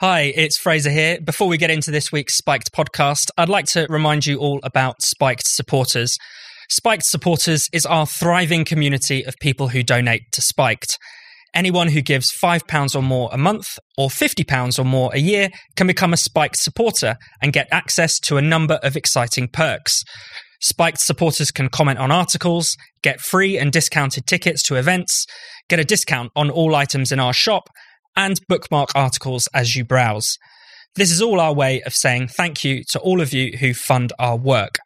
Hi, it's Fraser here. Before we get into this week's Spiked podcast, I'd like to remind you all about Spiked supporters. Spiked supporters is our thriving community of people who donate to Spiked. Anyone who gives £5 or more a month or £50 or more a year can become a Spiked supporter and get access to a number of exciting perks. Spiked supporters can comment on articles, get free and discounted tickets to events, get a discount on all items in our shop, and bookmark articles as you browse. This is all our way of saying thank you to all of you who fund our work.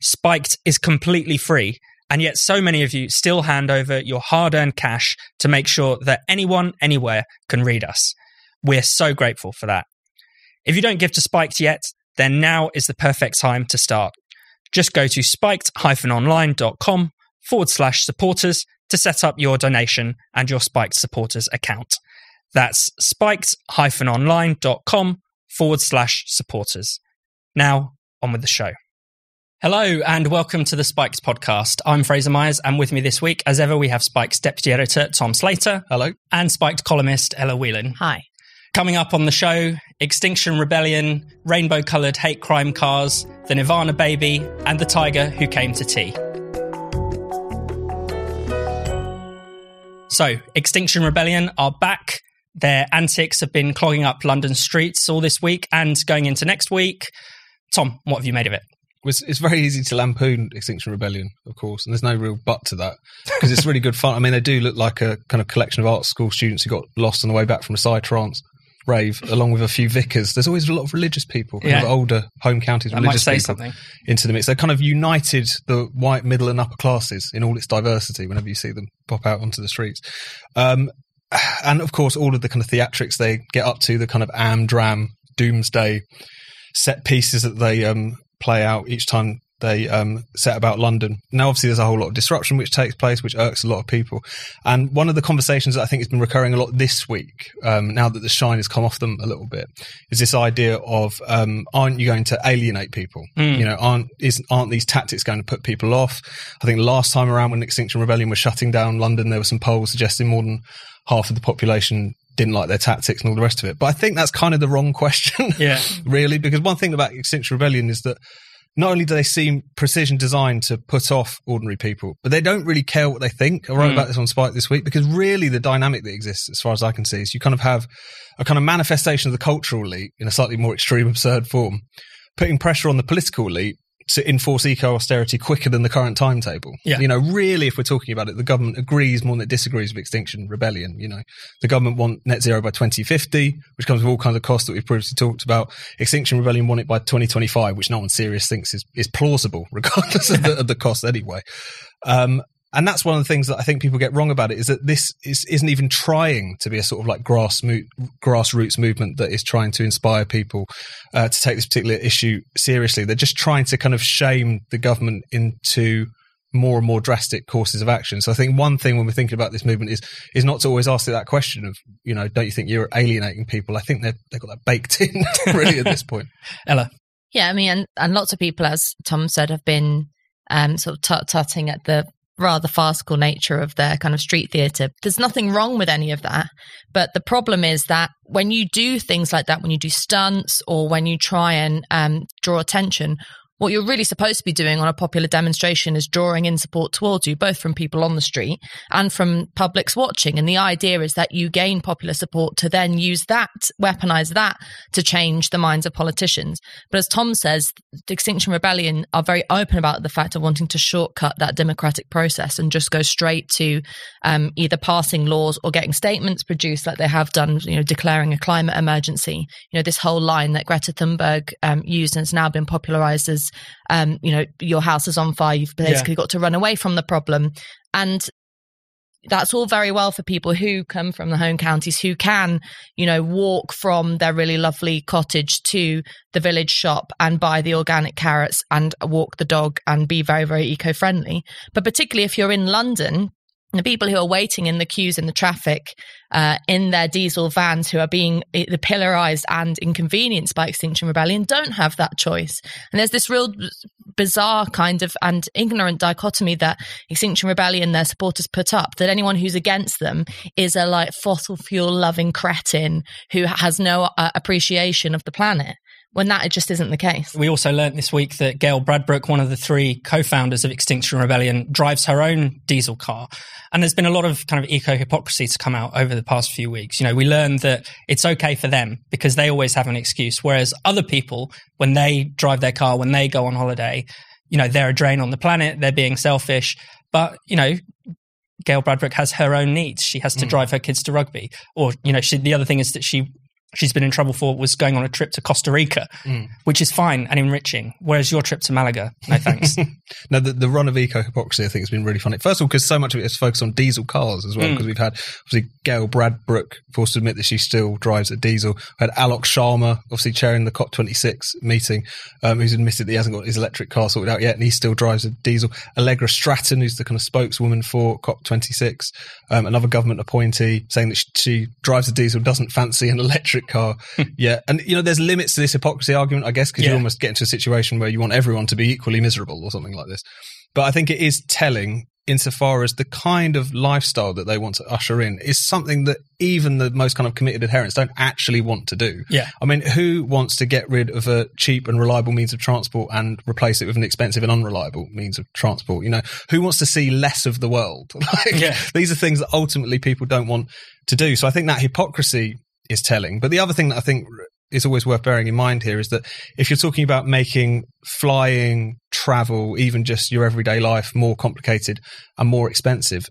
Spiked is completely free and yet, so many of you still hand over your hard earned cash to make sure that anyone, anywhere can read us. We're so grateful for that. If you don't give to Spiked yet, then now is the perfect time to start. Just go to spiked online.com forward slash supporters to set up your donation and your Spiked supporters account. That's spiked online.com forward slash supporters. Now, on with the show. Hello and welcome to the Spikes podcast. I'm Fraser Myers, and with me this week, as ever, we have Spikes deputy editor Tom Slater. Hello. And Spiked columnist Ella Whelan. Hi. Coming up on the show, Extinction Rebellion, rainbow coloured hate crime cars, the Nirvana baby, and the tiger who came to tea. So, Extinction Rebellion are back. Their antics have been clogging up London streets all this week and going into next week. Tom, what have you made of it? It's, it's very easy to lampoon Extinction Rebellion, of course, and there's no real but to that because it's really good fun. I mean, they do look like a kind of collection of art school students who got lost on the way back from a psytrance rave, along with a few vicars. There's always a lot of religious people, kind Yeah. of older home counties religious might say people something. into the mix. They kind of united the white, middle, and upper classes in all its diversity. Whenever you see them pop out onto the streets, um, and of course, all of the kind of theatrics they get up to, the kind of am dram doomsday set pieces that they um, play out each time they um, set about London. Now, obviously, there's a whole lot of disruption which takes place, which irks a lot of people. And one of the conversations that I think has been recurring a lot this week, um, now that the shine has come off them a little bit, is this idea of um, aren't you going to alienate people? You know, aren't is, aren't these tactics going to put people off? I think last time around when Extinction Rebellion was shutting down London, there were some polls suggesting more than half of the population didn't like their tactics and all the rest of it. But I think that's kind of the wrong question Yeah. really, because one thing about Extinction Rebellion is that not only do they seem precision designed to put off ordinary people, but they don't really care what they think. I wrote hmm. about this on Spike this week because really the dynamic that exists, as far as I can see, is you kind of have a kind of manifestation of the cultural elite in a slightly more extreme, absurd form, putting pressure on the political elite to enforce eco austerity quicker than the current timetable. Yeah. You know, really, if we're talking about it, the government agrees more than it disagrees with Extinction Rebellion. You know, the government want net zero by 2050, which comes with all kinds of costs that we've previously talked about. Extinction Rebellion want it by 2025, which no one serious thinks is, is plausible, regardless of, the, of the cost anyway. Um, and that's one of the things that I think people get wrong about it is that this is, isn't even trying to be a sort of like grass mo- grassroots movement that is trying to inspire people uh, to take this particular issue seriously. They're just trying to kind of shame the government into more and more drastic courses of action. So I think one thing when we're thinking about this movement is is not to always ask it that question of you know don't you think you're alienating people? I think they they've got that baked in really at this point. Ella. Yeah, I mean, and, and lots of people, as Tom said, have been um, sort of tut tutting at the rather farcical nature of their kind of street theatre. There's nothing wrong with any of that. But the problem is that when you do things like that, when you do stunts or when you try and um, draw attention, what you're really supposed to be doing on a popular demonstration is drawing in support towards you, both from people on the street and from publics watching. And the idea is that you gain popular support to then use that, weaponize that to change the minds of politicians. But as Tom says, the Extinction Rebellion are very open about the fact of wanting to shortcut that democratic process and just go straight to um, either passing laws or getting statements produced like they have done, you know, declaring a climate emergency. You know, this whole line that Greta Thunberg um, used and has now been popularized as, um, you know, your house is on fire. You've basically got to run away from the problem. And that's all very well for people who come from the home counties who can, you know, walk from their really lovely cottage to the village shop and buy the organic carrots and walk the dog and be very, very eco friendly. But particularly if you're in London, the people who are waiting in the queues in the traffic uh, in their diesel vans who are being the pillarized and inconvenienced by extinction rebellion don't have that choice. And there's this real bizarre kind of and ignorant dichotomy that extinction rebellion their supporters put up that anyone who's against them is a like fossil fuel loving cretin who has no uh, appreciation of the planet when that just isn't the case. We also learnt this week that Gail Bradbrook, one of the three co-founders of Extinction Rebellion, drives her own diesel car. And there's been a lot of kind of eco hypocrisy to come out over the past few weeks. You know, we learned that it's okay for them because they always have an excuse, whereas other people, when they drive their car, when they go on holiday, you know, they're a drain on the planet, they're being selfish. But, you know, Gail Bradbrook has her own needs. She has to mm. drive her kids to rugby. Or, you know, she, the other thing is that she she's been in trouble for was going on a trip to Costa Rica, mm. which is fine and enriching. Whereas your trip to Malaga, no thanks. no, the, the run of eco hypocrisy I think has been really funny. First of all, because so much of it is focused on diesel cars as well, because mm. we've had obviously Gail Bradbrook forced to admit that she still drives a diesel. We had Alok Sharma obviously chairing the COP26 meeting, um, who's admitted that he hasn't got his electric car sorted out yet and he still drives a diesel. Allegra Stratton, who's the kind of spokeswoman for COP26, um, another government appointee, saying that she, she drives a diesel, doesn't fancy an electric electric car. yeah. And, you know, there's limits to this hypocrisy argument, I guess, because yeah. you almost get into a situation where you want everyone to be equally miserable or something like this. But I think it is telling insofar as the kind of lifestyle that they want to usher in is something that even the most kind of committed adherents don't actually want to do. Yeah. I mean, who wants to get rid of a cheap and reliable means of transport and replace it with an expensive and unreliable means of transport? You know, who wants to see less of the world? like, yeah. These are things that ultimately people don't want to do. So I think that hypocrisy is telling. But the other thing that I think is always worth bearing in mind here is that if you're talking about making flying, travel, even just your everyday life more complicated and more expensive,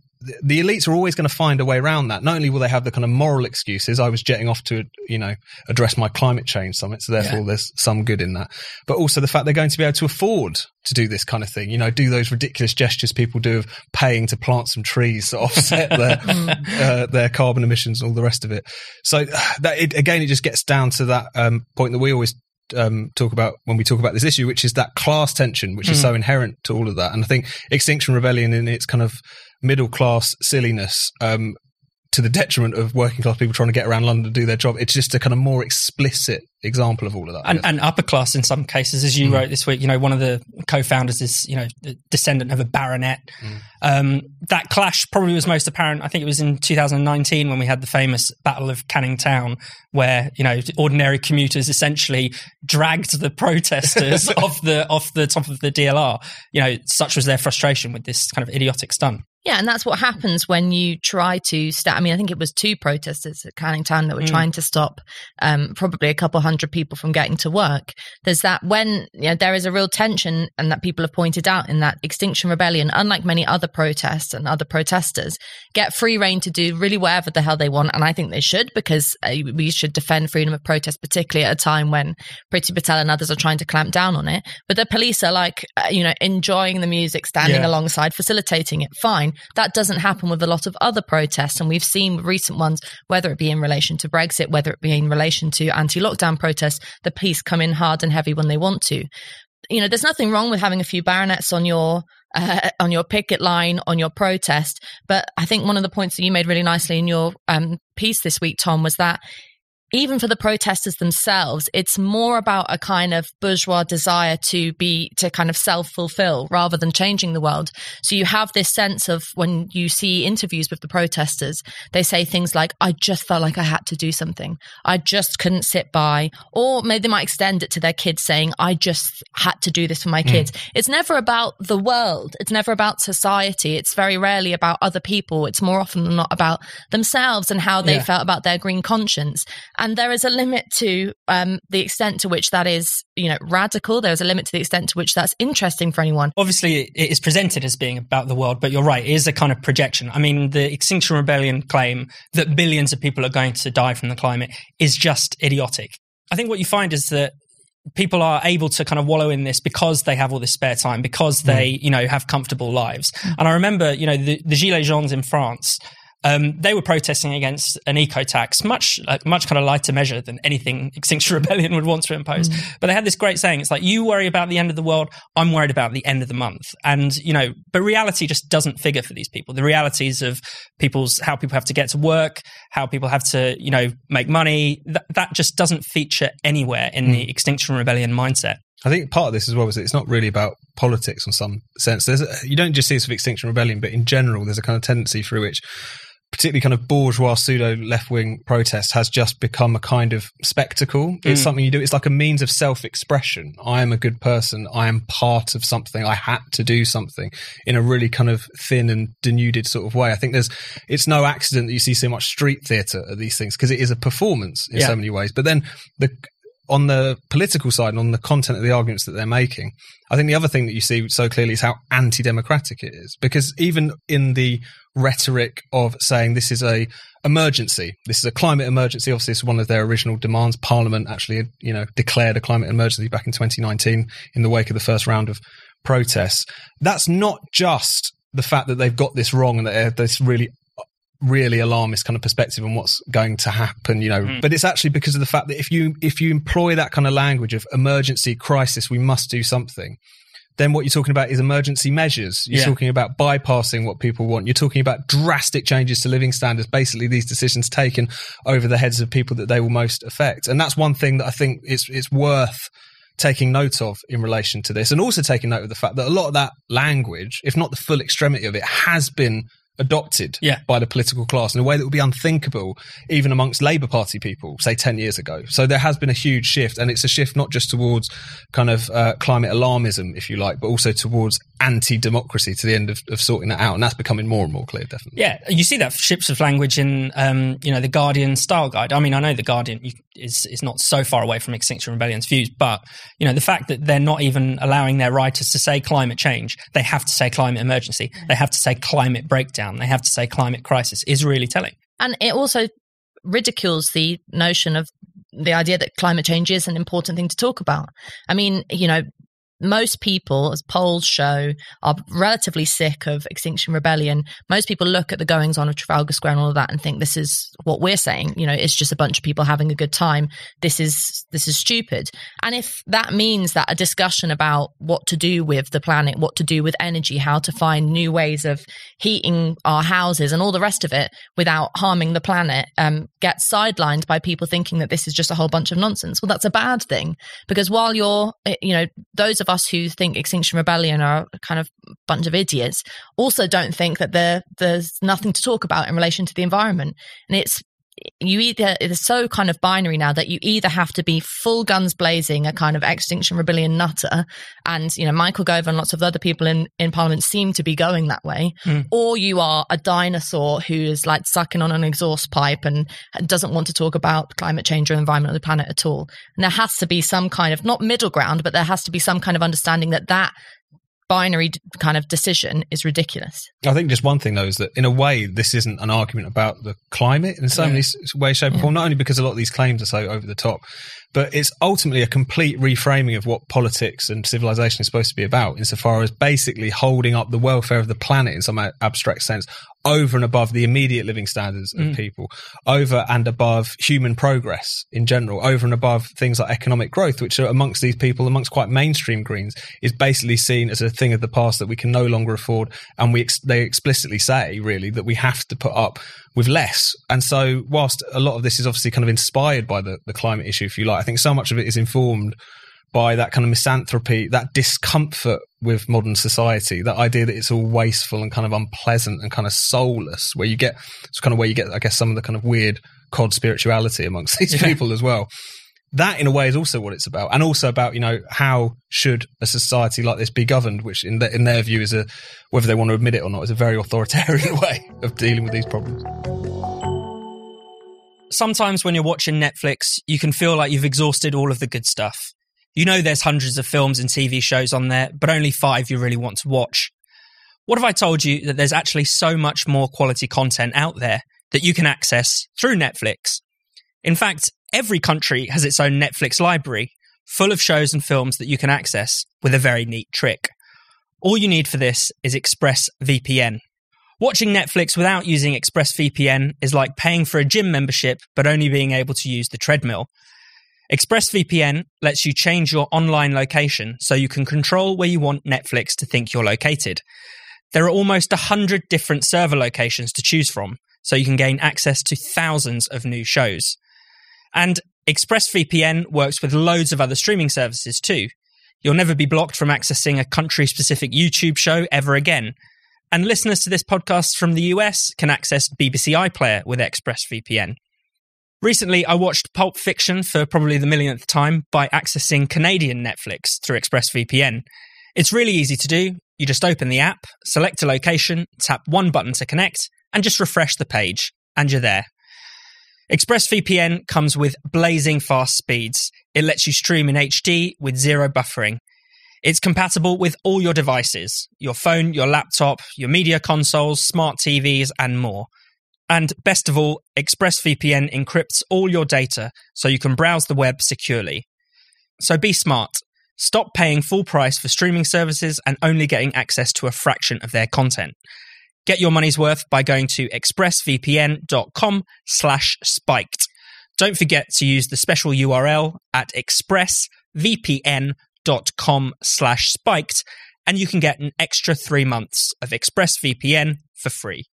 the elites are always going to find a way around that. Not only will they have the kind of moral excuses, I was jetting off to, you know, address my climate change summit, so therefore yeah. there's some good in that. But also the fact they're going to be able to afford to do this kind of thing, you know, do those ridiculous gestures people do of paying to plant some trees to offset their uh, their carbon emissions and all the rest of it. So that it, again, it just gets down to that um, point that we always um, talk about when we talk about this issue, which is that class tension, which mm. is so inherent to all of that. And I think Extinction Rebellion, in its kind of middle class silliness, um, to the detriment of working class people trying to get around London to do their job. It's just a kind of more explicit example of all of that. And, and upper class in some cases, as you mm. wrote this week, you know, one of the co-founders is, you know, the descendant of a baronet. Mm. Um, that clash probably was most apparent. I think it was in 2019 when we had the famous Battle of Canning Town, where, you know, ordinary commuters essentially dragged the protesters off the, off the top of the DLR. You know, such was their frustration with this kind of idiotic stunt. Yeah, and that's what happens when you try to stop. I mean, I think it was two protesters at Canning Town that were mm. trying to stop um, probably a couple hundred people from getting to work. There's that when you know there is a real tension, and that people have pointed out in that Extinction Rebellion, unlike many other protests and other protesters, get free reign to do really whatever the hell they want, and I think they should because uh, we should defend freedom of protest, particularly at a time when Priti Patel and others are trying to clamp down on it. But the police are like, uh, you know, enjoying the music, standing yeah. alongside, facilitating it. Fine that doesn't happen with a lot of other protests. And we've seen recent ones, whether it be in relation to Brexit, whether it be in relation to anti lockdown protests, the police come in hard and heavy when they want to. You know, there's nothing wrong with having a few baronets on your uh, on your picket line, on your protest. But I think one of the points that you made really nicely in your um, piece this week, Tom, was that even for the protesters themselves, it's more about a kind of bourgeois desire to be, to kind of self fulfill rather than changing the world. So you have this sense of when you see interviews with the protesters, they say things like, I just felt like I had to do something. I just couldn't sit by. Or maybe they might extend it to their kids saying, I just had to do this for my mm. kids. It's never about the world. It's never about society. It's very rarely about other people. It's more often than not about themselves and how they yeah. felt about their green conscience and there is a limit to um, the extent to which that is, you know, radical. There is a limit to the extent to which that's interesting for anyone. Obviously, it is presented as being about the world, but you're right, it is a kind of projection. I mean, the Extinction Rebellion claim that billions of people are going to die from the climate is just idiotic. I think what you find is that people are able to kind of wallow in this because they have all this spare time, because they, you know, have comfortable lives. And I remember, you know, the, the Gilets jaunes in France, um, they were protesting against an eco tax, much uh, much kind of lighter measure than anything Extinction Rebellion would want to impose. Mm. But they had this great saying: "It's like you worry about the end of the world, I'm worried about the end of the month." And you know, but reality just doesn't figure for these people. The realities of people's how people have to get to work, how people have to you know make money, that that just doesn't feature anywhere in the Extinction Rebellion mindset. I think part of this as well is that it's not really about politics in some sense. There's a, you don't just see this with Extinction Rebellion, but in general, there's a kind of tendency through which, particularly kind of bourgeois pseudo left wing protest, has just become a kind of spectacle. It's Mm. something you do. It's like a means of self expression. I am a good person. I am part of something. I had to do something in a really kind of thin and denuded sort of way. I think there's it's no accident that you see so much street theatre at these things because it is a performance in Yeah. so many ways. But then the on the political side and on the content of the arguments that they're making, I think the other thing that you see so clearly is how anti-democratic it is. Because even in the rhetoric of saying this is a emergency, this is a climate emergency. Obviously, it's one of their original demands. Parliament actually, you know, declared a climate emergency back in 2019 in the wake of the first round of protests. That's not just the fact that they've got this wrong and that they're this really really alarmist kind of perspective on what's going to happen you know Mm. but it's actually because of the fact that if you if you employ that kind of language of emergency crisis we must do something then what you're talking about is emergency measures you're Yeah. talking about bypassing what people want you're talking about drastic changes to living standards basically these decisions taken over the heads of people that they will most affect and that's one thing that i think it's it's worth taking note of in relation to this and also taking note of the fact that a lot of that language if not the full extremity of it has been adopted Yeah. by the political class in a way that would be unthinkable even amongst Labour Party people, say 10 years ago. So there has been a huge shift, and it's a shift not just towards kind of uh, climate alarmism, if you like, but also towards anti democracy to the end of, of sorting that out. And that's becoming more and more clear, definitely. Yeah, you see that ships of language in, um, you know, the Guardian style guide. I mean, I know the Guardian you- is is not so far away from Extinction Rebellion's views, but you know, the fact that they're not even allowing their writers to say climate change, they have to say climate emergency, mm. they have to say climate breakdown, they have to say climate crisis, is really telling. And it also ridicules the notion of the idea that climate change is an important thing to talk about. I mean, you know, most people, as polls show, are relatively sick of Extinction Rebellion. Most people look at the goings on of Trafalgar Square and all of that and think this is what we're saying. You know, it's just a bunch of people having a good time. This is this is stupid. And if that means that a discussion about what to do with the planet, what to do with energy, how to find new ways of heating our houses and all the rest of it without harming the planet um, gets sidelined by people thinking that this is just a whole bunch of nonsense. Well, that's a bad thing because while you're, eh, you know, those of us who think Extinction Rebellion are a kind of bunch of idiots also don't think that there there's nothing to talk about in relation to the environment. And it's you either it's so kind of binary now that you either have to be full guns blazing a kind of extinction rebellion nutter and you know michael gove and lots of other people in in parliament seem to be going that way Mm. or you are a dinosaur who is like sucking on an exhaust pipe and doesn't want to talk about climate change or environment of the planet at all and there has to be some kind of not middle ground but there has to be some kind of understanding that that binary d- kind of decision is ridiculous I think just one thing though is that in a way this isn't an argument about the climate in so Yeah. many ways, shape, or Yeah. form. Not only because a lot of these claims are so over the top, but it's ultimately a complete reframing of what politics and civilization is supposed to be about, insofar as basically holding up the welfare of the planet in some abstract sense over and above the immediate living standards of Mm. people, over and above human progress in general, over and above things like economic growth, which are amongst these people, amongst quite mainstream Greens, is basically seen as a thing of the past that we can no longer afford. And we ex- they explicitly say, really, that we have to put up with less. And so, whilst a lot of this is obviously kind of inspired by the, the climate issue, if you like, I think so much of it is informed by that kind of misanthropy, that discomfort with modern society, that idea that it's all wasteful and kind of unpleasant and kind of soulless, where you get it's kind of where you get, I guess, some of the kind of weird cod spirituality amongst these Yeah. people as well. That, in a way, is also what it's about, and also about you know how should a society like this be governed, which in the, in their view is a whether they want to admit it or not is a very authoritarian way of dealing with these problems. sometimes when you're watching Netflix, you can feel like you've exhausted all of the good stuff. You know there's hundreds of films and TV shows on there, but only five you really want to watch. What if I told you that there's actually so much more quality content out there that you can access through Netflix? In fact, every country has its own Netflix library, full of shows and films that you can access with a very neat trick. All you need for this is ExpressVPN. Watching Netflix without using ExpressVPN is like paying for a gym membership but only being able to use the treadmill. ExpressVPN lets you change your online location so you can control where you want Netflix to think you're located. There are almost 100 different server locations to choose from, so you can gain access to thousands of new shows. And ExpressVPN works with loads of other streaming services too. You'll never be blocked from accessing a country specific YouTube show ever again. And listeners to this podcast from the US can access BBC iPlayer with ExpressVPN. Recently, I watched Pulp Fiction for probably the millionth time by accessing Canadian Netflix through ExpressVPN. It's really easy to do. You just open the app, select a location, tap one button to connect, and just refresh the page, and you're there. ExpressVPN comes with blazing fast speeds. It lets you stream in HD with zero buffering. It's compatible with all your devices your phone, your laptop, your media consoles, smart TVs, and more. And best of all, ExpressVPN encrypts all your data so you can browse the web securely. So be smart. Stop paying full price for streaming services and only getting access to a fraction of their content. Get your money's worth by going to expressvpn.com slash spiked. Don't forget to use the special URL at expressvpn.com slash spiked and you can get an extra three months of ExpressVPN for free.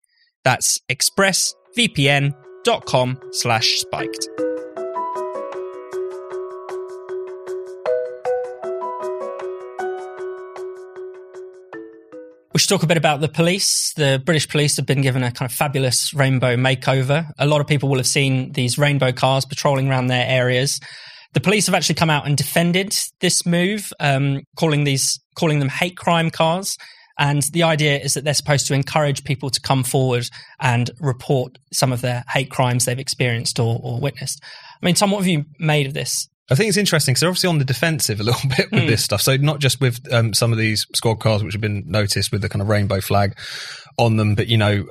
That's expressvpn.com slash spiked. We should talk a bit about the police. The British police have been given a kind of fabulous rainbow makeover. A lot of people will have seen these rainbow cars patrolling around their areas. The police have actually come out and defended this move, um, calling these calling them hate crime cars. And the idea is that they're supposed to encourage people to come forward and report some of their hate crimes they've experienced or, or witnessed. I mean, Tom, what have you made of this? I think it's interesting because they're obviously on the defensive a little bit with mm. this stuff. So not just with um, some of these squad cars, which have been noticed with the kind of rainbow flag on them, but you know,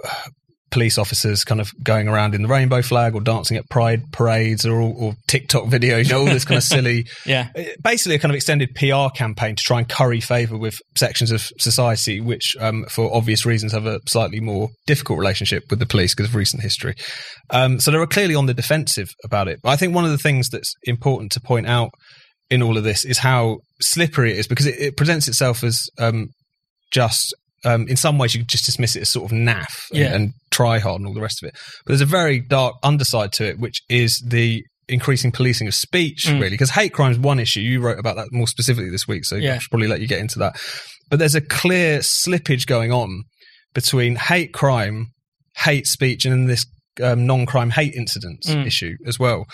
police officers kind of going around in the rainbow flag or dancing at pride parades or, or TikTok videos, you know, all this kind of silly, yeah, uh, basically a kind of extended PR campaign to try and curry favor with sections of society, which, um, for obvious reasons, have a slightly more difficult relationship with the police because of recent history. Um, so they are clearly on the defensive about it. But I think one of the things that's important to point out in all of this is how slippery it is because it, it presents itself as um, just um, in some ways you could just dismiss it as sort of naff and, yeah. and try hard and all the rest of it. But there's a very dark underside to it, which is the increasing policing of speech, mm. really, because hate crime is one issue. You wrote about that more specifically this week, so yeah. I should probably let you get into that. But there's a clear slippage going on between hate crime, hate speech, and then this um, non-crime hate incidents mm. issue as well.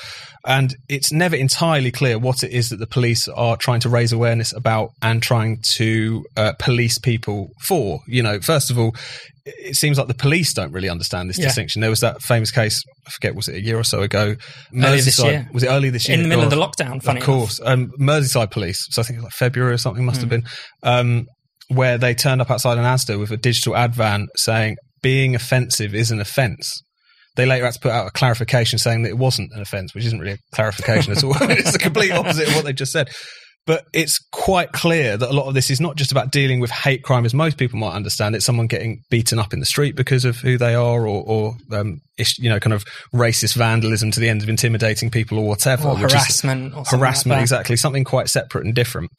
And it's never entirely clear what it is that the police are trying to raise awareness about and trying to uh, police people for. You know, first of all, it seems like the police don't really understand this yeah. distinction. There was that famous case, I forget, was it a year or so ago? Year. Was it early this year? In the middle of the lockdown, funny enough. Of course. Um, Merseyside police, so I think it was like February or something must mm. have been, um, where they turned up outside an Asda with a digital ad van saying, being offensive is an offence they later had to put out a clarification saying that it wasn't an offence, which isn't really a clarification at all. it's the complete opposite of what they just said. But it's quite clear that a lot of this is not just about dealing with hate crime, as most people might understand. It's someone getting beaten up in the street because of who they are, or, or um, you know, kind of racist vandalism to the end of intimidating people or whatever. Or harassment. Or harassment, like exactly. Something quite separate and different,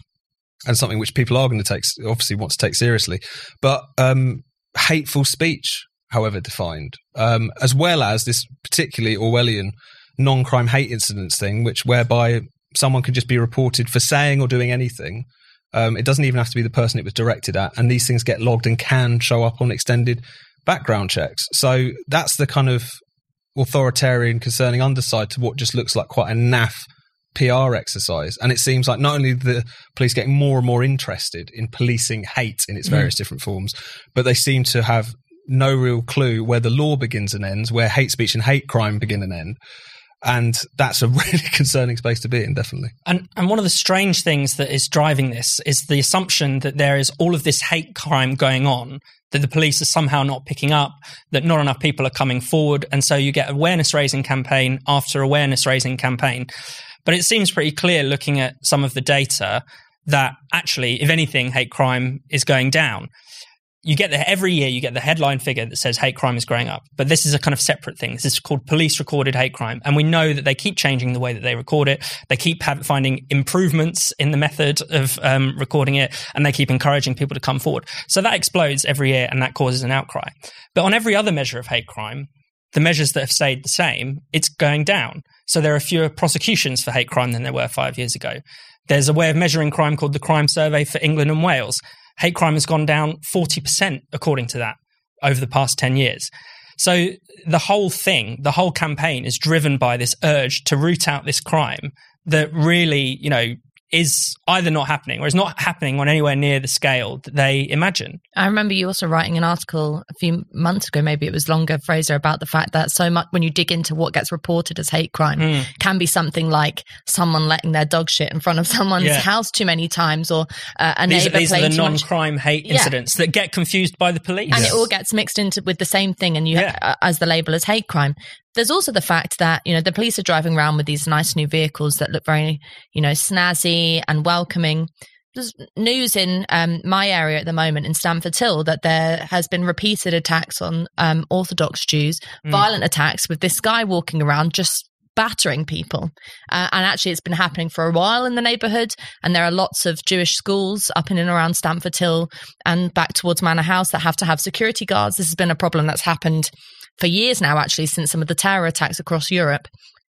and something which people are going to take, obviously, want to take seriously. But um, hateful speech however defined, um, as well as this particularly Orwellian non-crime hate incidents thing, which whereby someone can just be reported for saying or doing anything. Um, it doesn't even have to be the person it was directed at, and these things get logged and can show up on extended background checks. So that's the kind of authoritarian, concerning underside to what just looks like quite a naff PR exercise. And it seems like not only the police getting more and more interested in policing hate in its mm. various mm. different forms, but they seem to have no real clue where the law begins and ends, where hate speech and hate crime begin and end. And that's a really concerning space to be in, definitely. And and one of the strange things that is driving this is the assumption that there is all of this hate crime going on that the police are somehow not picking up, that not enough people are coming forward, and so you get awareness raising campaign after awareness raising campaign. But it seems pretty clear looking at some of the data that actually, if anything, hate crime is going down you get the every year you get the headline figure that says hate crime is growing up. But this is a kind of separate thing. This is called police recorded hate crime. And we know that they keep changing the way that they record it. They keep have, finding improvements in the method of um, recording it. And they keep encouraging people to come forward. So that explodes every year and that causes an outcry. But on every other measure of hate crime the measures that have stayed the same it's going down. So there are fewer prosecutions for hate crime than there were five years ago. There's a way of measuring crime called the crime survey for england and wales hate crime has gone down 40%, according to that, over the past 10 years. So the whole thing, the whole campaign is driven by this urge to root out this crime that really, you know, is either not happening or is not happening on anywhere near the scale that they imagine. I remember you also writing an article a few months ago, maybe it was longer, Fraser, about the fact that so much when you dig into what gets reported as hate crime mm. can be something like someone letting their dog shit in front of someone's yeah. house too many times or uh, a these neighbor are, these are the non-crime hate yeah. incidents that get confused by the police. And yes. it all gets mixed into with the same thing and you yeah. uh, as the label as hate crime there's also the fact that you know the police are driving around with these nice new vehicles that look very you know snazzy and welcoming there's news in um, my area at the moment in Stamford Hill that there has been repeated attacks on um, Orthodox Jews, mm. violent attacks with this guy walking around just battering people. Uh, and actually, it's been happening for a while in the neighbourhood. And there are lots of Jewish schools up in and around Stamford Hill and back towards Manor House that have to have security guards. This has been a problem that's happened for years now, actually, since some of the terror attacks across Europe.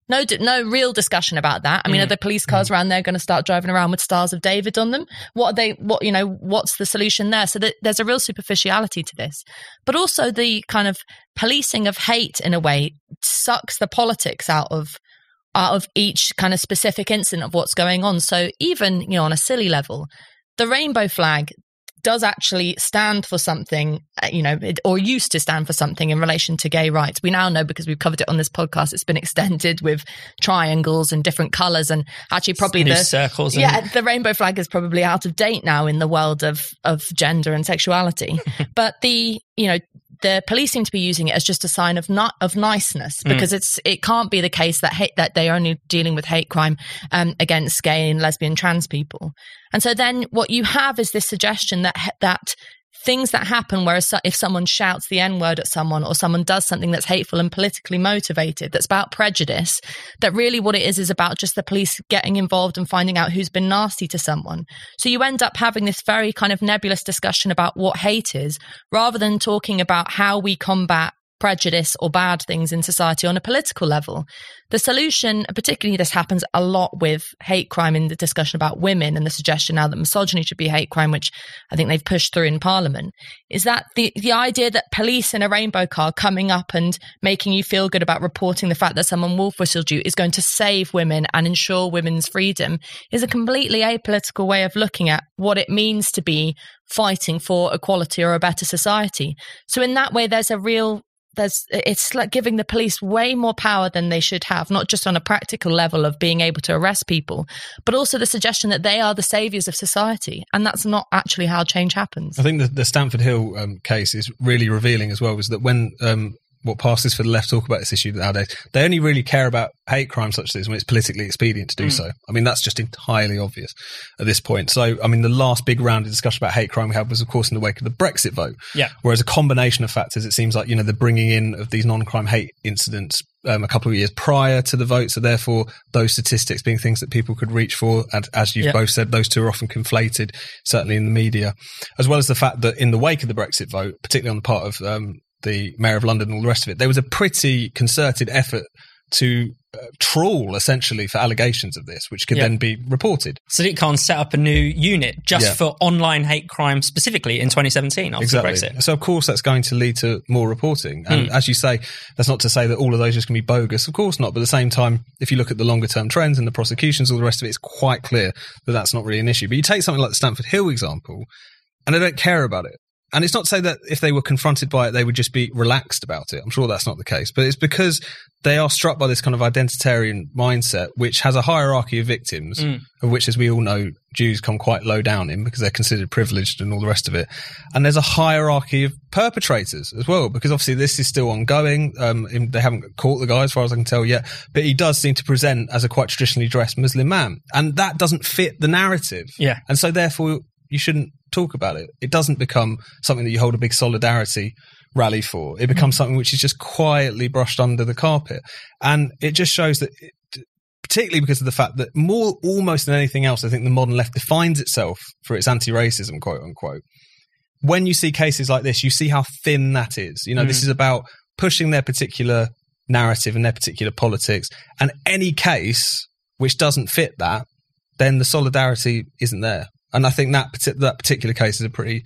No, no real discussion about that. I mean, mm. are the police cars mm. around there going to start driving around with stars of David on them? What are they? What you know? What's the solution there? So that there's a real superficiality to this, but also the kind of policing of hate in a way sucks the politics out of out of each kind of specific incident of what's going on. So even you know on a silly level, the rainbow flag does actually stand for something, uh, you know, or used to stand for something in relation to gay rights. We now know because we've covered it on this podcast. It's been extended with triangles and different colors, and actually probably the circles. Yeah, the rainbow flag is probably out of date now in the world of of gender and sexuality. but the you know the police seem to be using it as just a sign of not of niceness mm. because mm. it's it can't be the case that hate that they're only dealing with hate crime um, against gay and lesbian trans people. And so then what you have is this suggestion that that things that happen where if someone shouts the N word at someone or someone does something that's hateful and politically motivated, that's about prejudice, that really what it is is about just the police getting involved and finding out who's been nasty to someone. So you end up having this very kind of nebulous discussion about what hate is rather than talking about how we combat prejudice or bad things in society on a political level. The solution, particularly this happens a lot with hate crime in the discussion about women and the suggestion now that misogyny should be hate crime, which I think they've pushed through in parliament, is that the, the idea that police in a rainbow car coming up and making you feel good about reporting the fact that someone wolf whistled you is going to save women and ensure women's freedom is a completely apolitical way of looking at what it means to be fighting for equality or a better society. So in that way, there's a real there's it's like giving the police way more power than they should have not just on a practical level of being able to arrest people but also the suggestion that they are the saviors of society. And that's not actually how change happens. I think the, the stamford hill um, case is really revealing as well was that when um, what passes for the left talk about this issue nowadays. They only really care about hate crime such as this when it's politically expedient to do mm. so. I mean, that's just entirely obvious at this point. So, I mean, the last big round of discussion about hate crime we had was, of course, in the wake of the Brexit vote. Yeah. Whereas a combination of factors, it seems like, you know, the bringing in of these non-crime hate incidents um, a couple of years prior to the vote. So therefore, those statistics being things that people could reach for. And as you've yeah. both said, those two are often conflated, certainly in the media, as well as the fact that in the wake of the Brexit vote, particularly on the part of um, the mayor of London and all the rest of it, there was a pretty concerted effort to uh, trawl essentially for allegations of this, which could yeah. then be reported. Sadiq Khan set up a new unit just yeah. for online hate crime specifically in 2017 after exactly. Brexit. So, of course, that's going to lead to more reporting. And mm. as you say, that's not to say that all of those are just going to be bogus. Of course not. But at the same time, if you look at the longer term trends and the prosecutions, all the rest of it, it's quite clear that that's not really an issue. But you take something like the Stamford Hill example, and I don't care about it and it's not to say that if they were confronted by it, they would just be relaxed about it. I'm sure that's not the case, but it's because they are struck by this kind of identitarian mindset, which has a hierarchy of victims, Mm. of which, as we all know, Jews come quite low down in because they're considered privileged and all the rest of it. And there's a hierarchy of perpetrators as well, because obviously this is still ongoing. Um, they haven't caught the guy, as far as I can tell yet, but he does seem to present as a quite traditionally dressed Muslim man, and that doesn't fit the narrative. Yeah. And so, therefore, you shouldn't talk about it. It doesn't become something that you hold a big solidarity rally for. It becomes something which is just quietly brushed under the carpet. And it just shows that, it, particularly because of the fact that more, almost than anything else, I think the modern left defines itself for its anti racism, quote unquote. When you see cases like this, you see how thin that is. You know, this mm. is about pushing their particular narrative and their particular politics. And any case which doesn't fit that, then the solidarity isn't there. And I think that that particular case is a pretty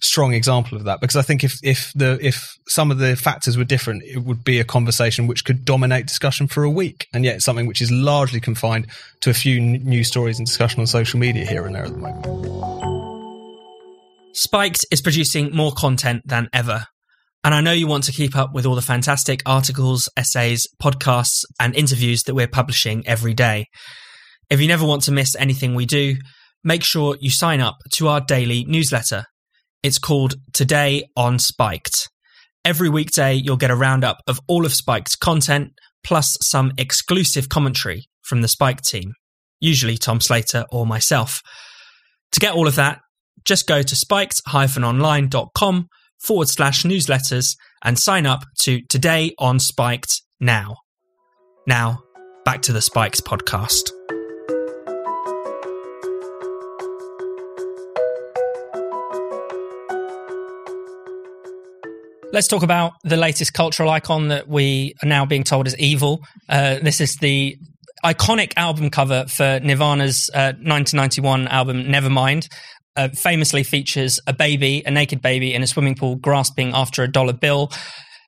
strong example of that because I think if if the if some of the factors were different, it would be a conversation which could dominate discussion for a week, and yet it's something which is largely confined to a few n- news stories and discussion on social media here and there at the moment. Spiked is producing more content than ever. And I know you want to keep up with all the fantastic articles, essays, podcasts, and interviews that we're publishing every day. If you never want to miss anything we do, make sure you sign up to our daily newsletter. It's called Today on Spiked. Every weekday, you'll get a roundup of all of Spiked's content, plus some exclusive commentary from the Spike team, usually Tom Slater or myself. To get all of that, just go to spiked-online.com forward slash newsletters and sign up to Today on Spiked now. Now, back to the Spiked podcast. Let's talk about the latest cultural icon that we are now being told is evil. Uh, this is the iconic album cover for Nirvana's uh, 1991 album Nevermind. Uh, famously features a baby, a naked baby, in a swimming pool grasping after a dollar bill.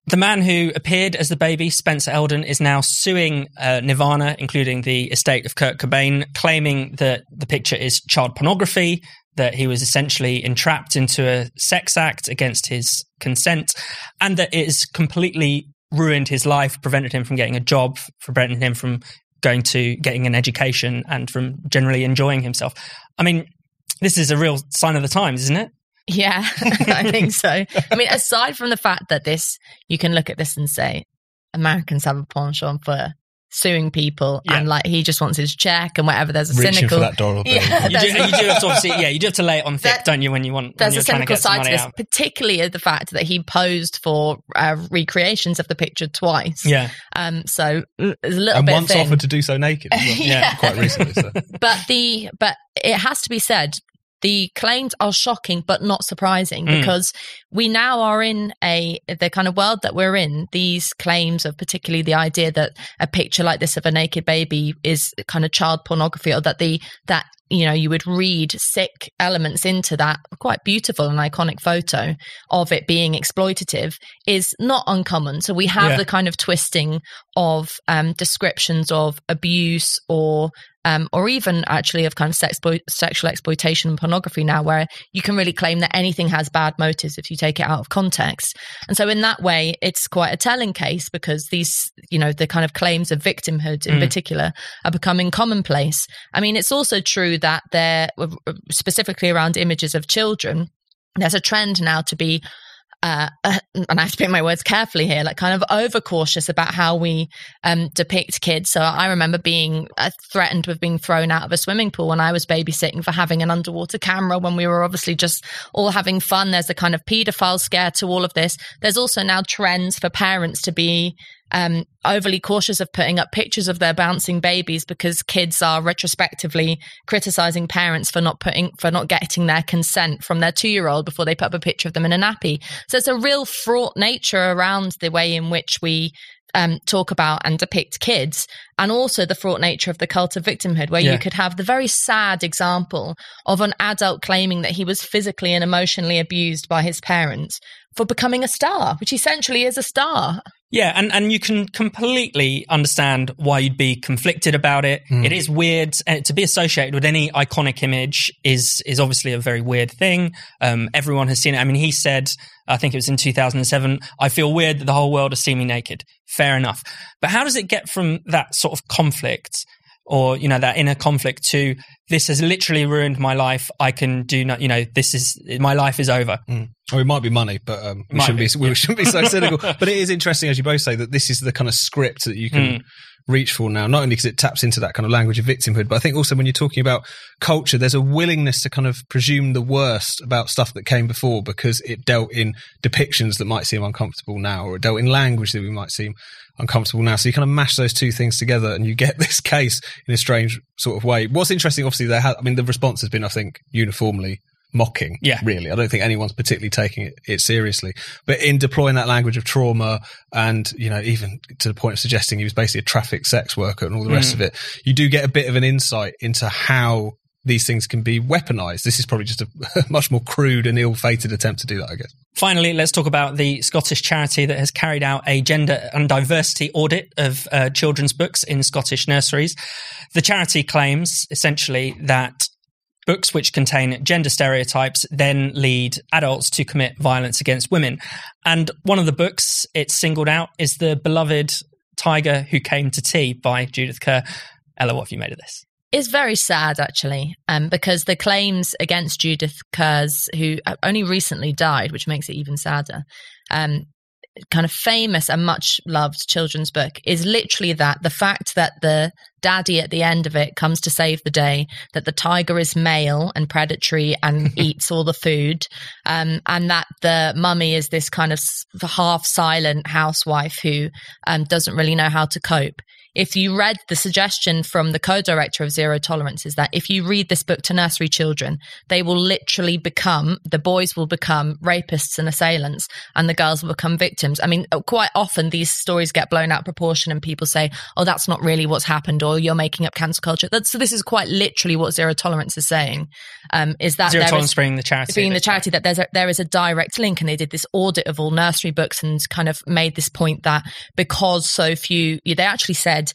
The man who appeared as the baby, Spencer Elden, is now suing uh, Nirvana, including the estate of Kurt Cobain, claiming that the picture is child pornography, that he was essentially entrapped into a sex act against his consent, and that it has completely ruined his life, prevented him from getting a job, prevented him from going to getting an education, and from generally enjoying himself. I mean, this is a real sign of the times, isn't it? Yeah, I think so. I mean, aside from the fact that this, you can look at this and say, Americans have a penchant for suing people, Yeah. and like he just wants his check and whatever. There's a Reaching cynical. for that dollar bill. Yeah, You do, you do have to obviously, yeah, you do have to lay it on thick, That- don't you, when you want when there's you're a trying to cynical side to this, out. particularly the fact that he posed for uh, recreations of the picture twice. Yeah, Um. So there's a little and bit once thin. offered to do so naked. As well. Yeah. quite recently. So. but the but it has to be said the claims are shocking but not surprising Mm. because we now are in a the kind of world that we're in these claims of particularly the idea that a picture like this of a naked baby is kind of child pornography or that the that you know you would read sick elements into that quite beautiful and iconic photo of it being exploitative is not uncommon so we have Yeah. the kind of twisting of um, descriptions of abuse or um, or even actually of kind of sex, sexual exploitation and pornography now, where you can really claim that anything has bad motives if you take it out of context. And so, in that way, it's quite a telling case because these, you know, the kind of claims of victimhood in Mm. particular are becoming commonplace. I mean, it's also true that they're specifically around images of children. There's a trend now to be uh, and I have to pick my words carefully here, like kind of overcautious about how we um, depict kids. So I remember being uh, threatened with being thrown out of a swimming pool when I was babysitting for having an underwater camera when we were obviously just all having fun. There's a kind of paedophile scare to all of this. There's also now trends for parents to be um, overly cautious of putting up pictures of their bouncing babies because kids are retrospectively criticizing parents for not putting for not getting their consent from their two year old before they put up a picture of them in a nappy. So it's a real fraught nature around the way in which we um, talk about and depict kids, and also the fraught nature of the cult of victimhood, where Yeah. you could have the very sad example of an adult claiming that he was physically and emotionally abused by his parents for becoming a star, which essentially is a star. Yeah, and, and you can completely understand why you'd be conflicted about it. Hmm. It is weird uh, to be associated with any iconic image is is obviously a very weird thing. Um, everyone has seen it. I mean, he said, I think it was in 2007, I feel weird that the whole world has seen me naked. Fair enough. But how does it get from that sort of conflict or, you know, that inner conflict to this has literally ruined my life. I can do not, you know, this is, my life is over. Or it might be money, but um, we, shouldn't be. be, we shouldn't be so cynical. But it is interesting, as you both say, that this is the kind of script that you can reach for now. Not only because it taps into that kind of language of victimhood, but I think also when you're talking about culture, there's a willingness to kind of presume the worst about stuff that came before because it dealt in depictions that might seem uncomfortable now, or it dealt in language that we might seem uncomfortable now. So you kind of mash those two things together, and you get this case in a strange sort of way. What's interesting, obviously, there. Ha- I mean, the response has been, I think, uniformly mocking. Yeah. really. I don't think anyone's particularly taking it, it seriously. But in deploying that language of trauma, and you know, even to the point of suggesting he was basically a traffic sex worker and all the rest mm. of it, you do get a bit of an insight into how. These things can be weaponized. This is probably just a much more crude and ill-fated attempt to do that, I guess. Finally, let's talk about the Scottish charity that has carried out a gender and diversity audit of uh, children's books in Scottish nurseries. The charity claims essentially that books which contain gender stereotypes then lead adults to commit violence against women. And one of the books it's singled out is the beloved Tiger Who Came to Tea by Judith Kerr. Ella, what have you made of this? It's very sad, actually, um, because the claims against Judith Kerr's, who only recently died, which makes it even sadder, um, kind of famous and much loved children's book, is literally that the fact that the daddy at the end of it comes to save the day, that the tiger is male and predatory and eats all the food, um, and that the mummy is this kind of half silent housewife who um, doesn't really know how to cope if you read the suggestion from the co-director of Zero Tolerance is that if you read this book to nursery children, they will literally become the boys will become rapists and assailants, and the girls will become victims. I mean, quite often these stories get blown out of proportion, and people say, "Oh, that's not really what's happened," or "You're making up cancel culture." That's, so this is quite literally what Zero Tolerance is saying. Um, is that Zero Tolerance is- being the charity. being the charity that there's a, there is a direct link and they did this audit of all nursery books and kind of made this point that because so few they actually said uh,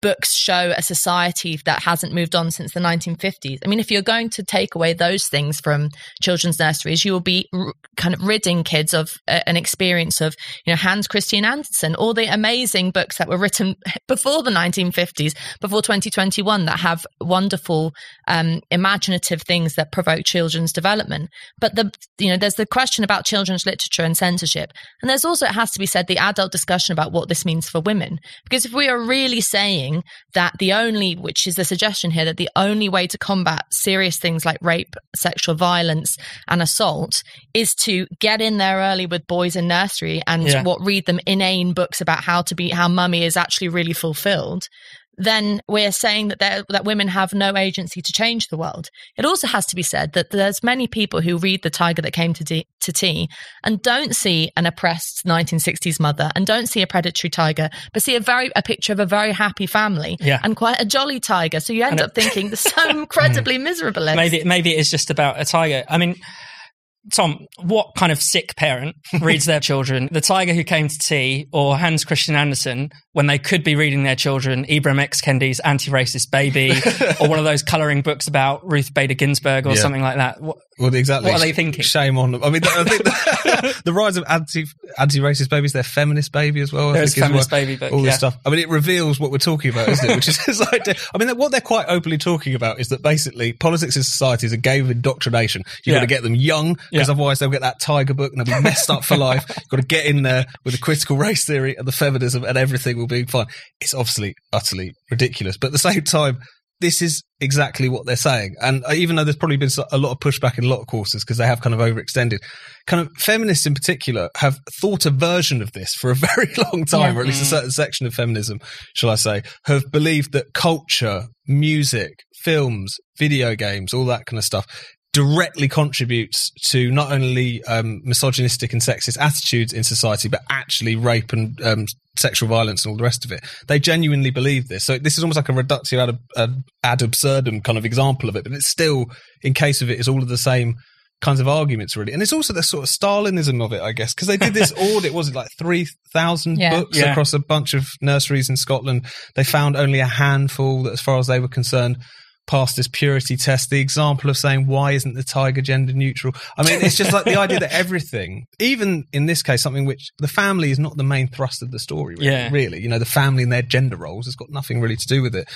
books show a society that hasn't moved on since the 1950s. I mean, if you're going to take away those things from children's nurseries, you will be r- kind of ridding kids of uh, an experience of, you know, Hans Christian Andersen, all the amazing books that were written before the 1950s, before 2021, that have wonderful, um, imaginative things that provoke children's development. But the, you know, there's the question about children's literature and censorship. And there's also, it has to be said, the adult discussion about what this means for women. Because if we are really saying that the only, which is the suggestion here, that the only way to combat serious things like rape, sexual violence, and assault is to get in there early with boys in nursery and Yeah. what read them inane books about how to be, how mummy is actually really fulfilled. Then we're saying that that women have no agency to change the world. It also has to be said that there's many people who read The Tiger That Came to, tea to Tea and don't see an oppressed 1960s mother and don't see a predatory tiger, but see a very a picture of a very happy family Yeah. and quite a jolly tiger. So you end And up thinking this is so incredibly miserable. Maybe maybe it is just about a tiger. I mean, Tom, what kind of sick parent reads their children The Tiger Who Came to Tea or Hans Christian Andersen when they could be reading their children Ibram X. Kendi's Anti-Racist Baby or one of those colouring books about Ruth Bader Ginsburg or Yeah. something like that? What, Well, exactly. What are they thinking? Shame on them. I mean, I think the, the rise of anti anti racist babies, their feminist baby as well. There's feminist well. baby book, all this yeah. stuff. I mean, it reveals what we're talking about, isn't it? Which is this idea. I mean, what they're quite openly talking about is that basically politics in society is a game of indoctrination. You've Yeah. got to get them young because Yeah. otherwise they'll get that tiger book and they'll be messed up for life. You've got to get in there with the critical race theory and the feminism and everything will be fine. It's obviously utterly ridiculous, but at the same time, this is exactly what they're saying. And uh, even though there's probably been a lot of pushback in a lot of courses because they have kind of overextended, kind of feminists in particular have thought a version of this for a very long time, or at least a certain section of feminism, shall I say, have believed that culture, music, films, video games, all that kind of stuff directly contributes to not only um, misogynistic and sexist attitudes in society, but actually rape and um, sexual violence and all the rest of it. They genuinely believe this. So this is almost like a reductio ad, ad, ad absurdum kind of example of it, but it's still, in case of it, is all of the same kinds of arguments really and it's also the sort of stalinism of it i guess because they did this audit was it like 3000 Yeah. books Yeah. across a bunch of nurseries in scotland they found only a handful that as far as they were concerned passed this purity test the example of saying why isn't the tiger gender neutral i mean it's just like the idea that everything even in this case something which the family is not the main thrust of the story really, Yeah. really you know the family and their gender roles has got nothing really to do with it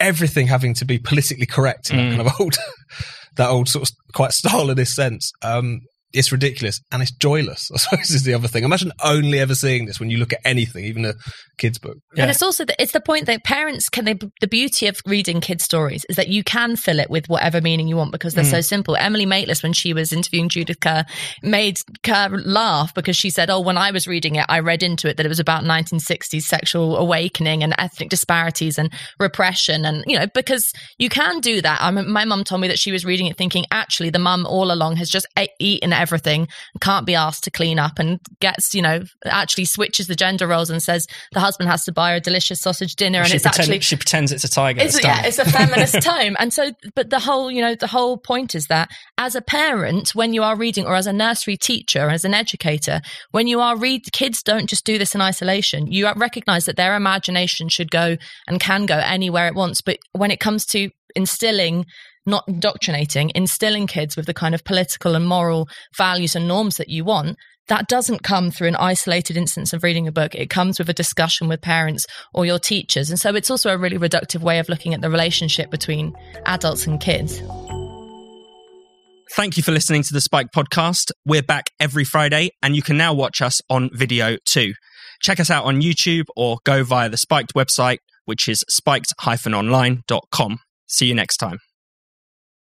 everything having to be politically correct in that Mm. kind of old that old sort of quite Stalinist sense. Um, it's ridiculous and it's joyless. I suppose is the other thing. Imagine only ever seeing this when you look at anything, even a kids' book. Yeah. And it's also the, it's the point that parents can they the beauty of reading kids stories is that you can fill it with whatever meaning you want because they're so mm. simple. Emily Maitlis when she was interviewing Judith Kerr made Kerr laugh because she said, "Oh, when I was reading it, I read into it that it was about 1960s sexual awakening and ethnic disparities and repression and you know because you can do that." I mean, my mum told me that she was reading it thinking actually the mum all along has just a- eaten everything, can't be asked to clean up and gets you know actually switches the gender roles and says the husband has to buy her a delicious sausage dinner and she, it's pretend- actually she pretends it's a tiger. it's, It's yeah, it's a feminist tome. And so, but the whole, you know, the whole point is that as a parent, when you are reading, or as a nursery teacher, as an educator, when you are read, kids don't just do this in isolation. You recognize that their imagination should go and can go anywhere it wants. But when it comes to instilling, not indoctrinating, instilling kids with the kind of political and moral values and norms that you want, that doesn't come through an isolated instance of reading a book. It comes with a discussion with parents or your teachers. And so it's also a really reductive way of looking at the relationship between adults and kids. Thank you for listening to the Spiked podcast. We're back every Friday, and you can now watch us on video too. Check us out on YouTube or go via the Spiked website, which is spiked-online.com. See you next time.